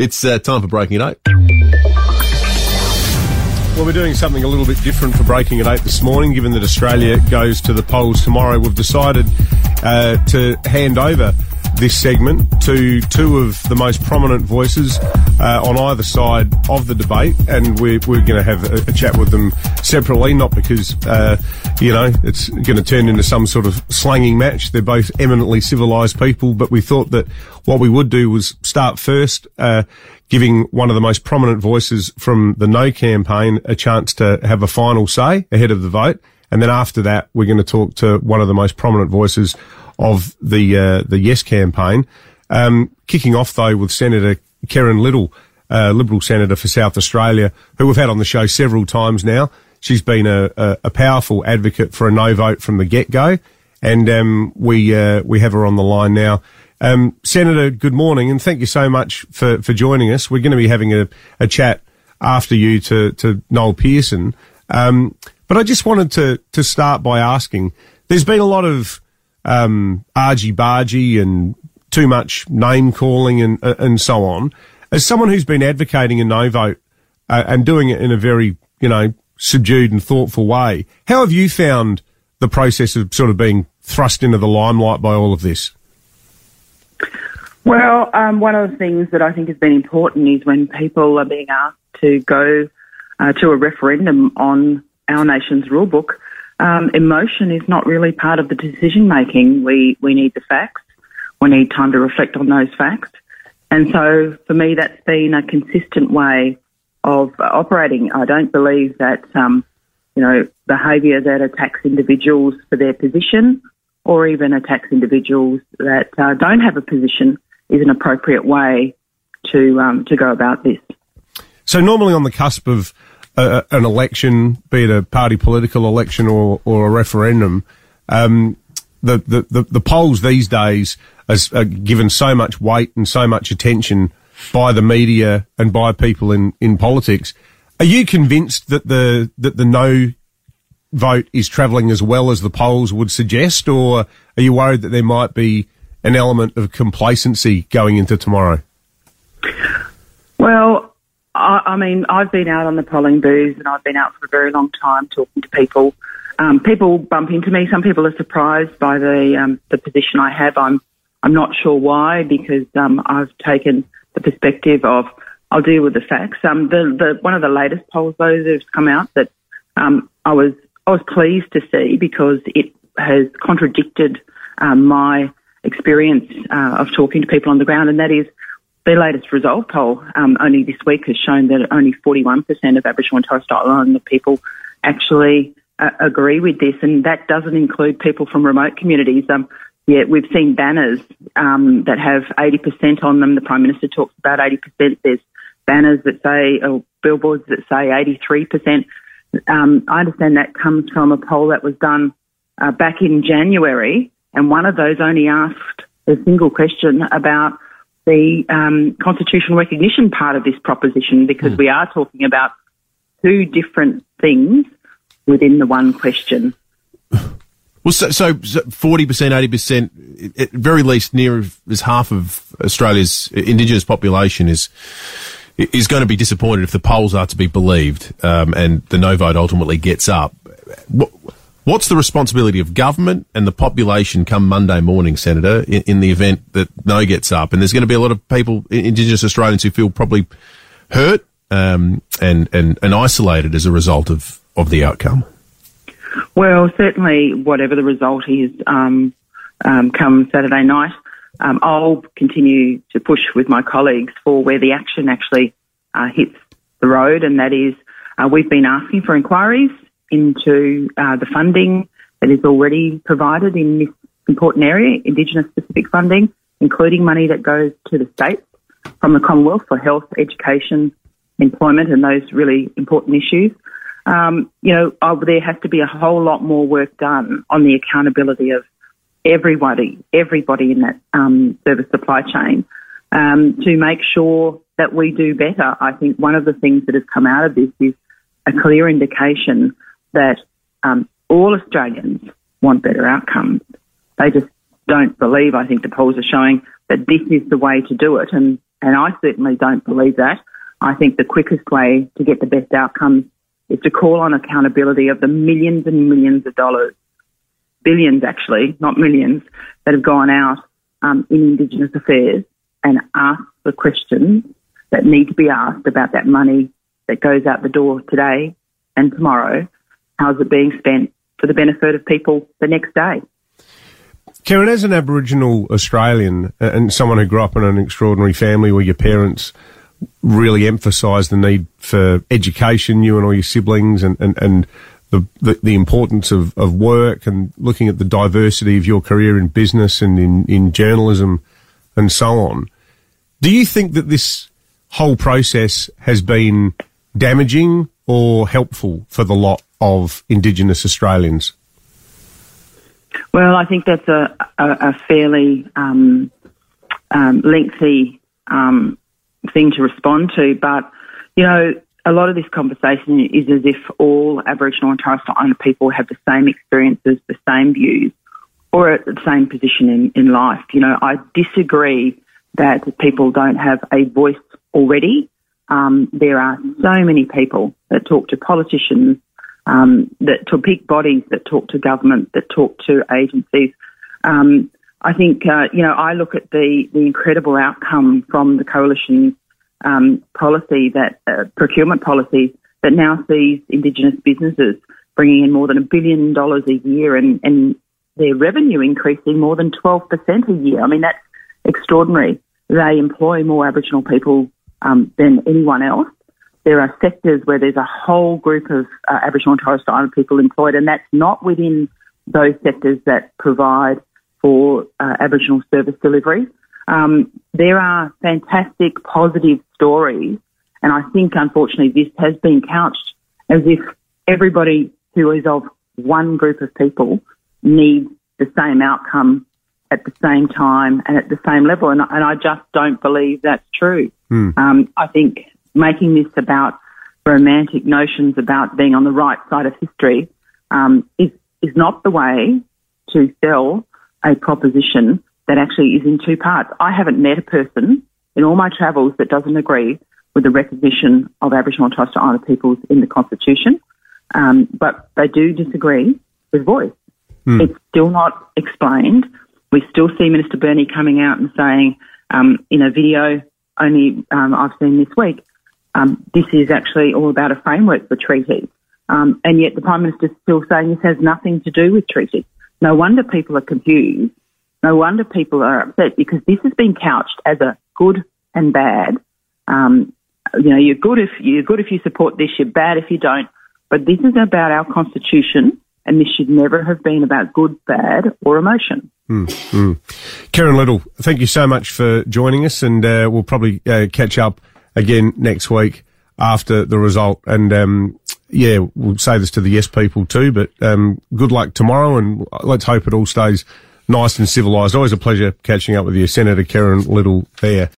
It's uh, time for Breaking at 8. Well, we're doing something a little bit different for Breaking at 8 this morning, given that Australia goes to the polls tomorrow. We've decided uh, to hand over this segment to two of the most prominent voices uh, on either side of the debate, and we're, we're going to have a, a, chat with them separately, not because, uh, you know, it's going to turn into some sort of slanging match. They're both eminently civilised people, but we thought that what we would do was start first, uh, giving one of the most prominent voices from the No campaign a chance to have a final say ahead of the vote. And then after that, we're going to talk to one of the most prominent voices of the uh, the Yes campaign. Um, kicking off though with Senator Kerrynne Liddle, uh, Liberal senator for South Australia, who we've had on the show several times now. She's been a, a, a powerful advocate for a no vote from the get go, and um, we uh, we have her on the line now. Um, Senator, good morning, and thank you so much for, for joining us. We're going to be having a, a chat after you to, to Noel Pearson. Um, but I just wanted to, to start by asking, there's been a lot of um, argy bargy and too much name calling and uh, and so on. As someone who's been advocating a no vote uh, and doing it in a very you know subdued and thoughtful way, how have you found the process of sort of being thrust into the limelight by all of this? Well, um, one of the things that I think has been important is when people are being asked to go uh, to a referendum on our nation's rule book um, emotion is not really part of the decision making. We we need the facts. We need time to reflect on those facts. And so, for me, that's been a consistent way of operating. I don't believe that um, you know behaviour that attacks individuals for their position, or even attacks individuals that uh, don't have a position, is an appropriate way to um, to go about this. So, normally on the cusp of a, an election, be it a party political election or, or a referendum, um, the, the, the, the, polls these days are given so much weight and so much attention by the media and by people in, in politics. Are you convinced that the that the no vote is travelling as well as the polls would suggest, or are you worried that there might be an element of complacency going into tomorrow? Well, I, I mean, I've been out on the polling booths and I've been out for a very long time talking to people. Um, people bump into me. Some people are surprised by the um, the position I have. I'm I'm not sure why because um, I've taken the perspective of I'll deal with the facts. Um, the, the one of the latest polls though that has come out that um, I was I was pleased to see because it has contradicted um, my experience uh, of talking to people on the ground, and that is their latest Resolve poll um, only this week has shown that only 41% of Aboriginal and Torres Strait Islander people actually uh, agree with this, and that doesn't include people from remote communities. Um, yeah, we've seen banners um, that have 80% on them. The Prime Minister talks about 80%. There's banners that say, or billboards that say 83%. Um, I understand that comes from a poll that was done uh, back in January, and one of those only asked a single question about the um, constitutional recognition part of this proposition because mm. we are talking about two different things within the one question. Well, so, forty percent, eighty percent, at very least, near as half of Australia's Indigenous population is is going to be disappointed if the polls are to be believed, um, and the no vote ultimately gets up. What, What's the responsibility of government and the population come Monday morning, Senator, in, in, the event that no gets up? And there's going to be a lot of people, Indigenous Australians, who feel probably hurt um, and, and, and isolated as a result of, of the outcome. Well, certainly, whatever the result is um, um, come Saturday night, um, I'll continue to push with my colleagues for where the action actually uh, hits the road, and that is uh, we've been asking for inquiries into uh, the funding that is already provided in this important area, Indigenous specific funding, including money that goes to the states from the Commonwealth for health, education, employment, and those really important issues. Um, you know, uh, there has to be a whole lot more work done on the accountability of everybody, everybody in that um, service supply chain um, to make sure that we do better. I think one of the things that has come out of this is a clear indication that um, all Australians want better outcomes. They just don't believe, I think the polls are showing, that this is the way to do it. And And I certainly don't believe that. I think the quickest way to get the best outcomes is to call on accountability of the millions and millions of dollars, billions actually, not millions, that have gone out um, in Indigenous affairs and ask the questions that need to be asked about that money that goes out the door today and tomorrow. How's it being spent for the benefit of people the next day? Kerrynne, as an Aboriginal Australian and someone who grew up in an extraordinary family where your parents really emphasised the need for education, you and all your siblings, and, and, and the, the, the, importance of, of work and looking at the diversity of your career in business and in, in journalism and so on. Do you think that this whole process has been damaging or helpful for the lot of Indigenous Australians? Well, I think that's a, a, a fairly um, um, lengthy um, thing to respond to, but you know, a lot of this conversation is as if all Aboriginal and Torres Strait Islander people have the same experiences, the same views, or at the same position in, in life. You know, I disagree that people don't have a voice already. Um, there are so many people that talk to politicians, um, that to big bodies that talk to government, that talk to agencies. Um, I think, uh, you know, I look at the, the incredible outcome from the coalition um, policy that uh, procurement policy that now sees Indigenous businesses bringing in more than a billion dollars a year and, and their revenue increasing more than 12% a year. I mean, that's extraordinary. They employ more Aboriginal people um, than anyone else. There are sectors where there's a whole group of uh, Aboriginal and Torres Strait Islander people employed, and that's not within those sectors that provide for uh, Aboriginal service delivery. Um, there are fantastic, positive stories, and I think unfortunately this has been couched as if everybody who is of one group of people needs the same outcome at the same time and at the same level, and, and I just don't believe that's true. Mm. Um, I think making this about romantic notions about being on the right side of history um, is is not the way to sell a proposition that actually is in two parts. I haven't met a person in all my travels that doesn't agree with the recognition of Aboriginal and Torres Strait Islander peoples in the Constitution, um, but they do disagree with voice. Mm. It's still not explained. We still see Minister Burney coming out and saying um, in a video only um, I've seen this week, um, this is actually all about a framework for treaties. Um, and yet the Prime Minister is still saying this has nothing to do with treaties. No wonder people are confused. No wonder people are upset because this has been couched as a good and bad. Um, you know, you're good if you're good if you support this, you're bad if you don't. But this is about our constitution, and this should never have been about good, bad, or emotion. Mm. Kerrynne Liddle, thank you so much for joining us, and uh, we'll probably uh, catch up again next week after the result. And um, yeah, we'll say this to the yes people too, but um, good luck tomorrow, and let's hope it all stays nice and civilised. Always a pleasure catching up with you, Senator Kerrynne Liddle there.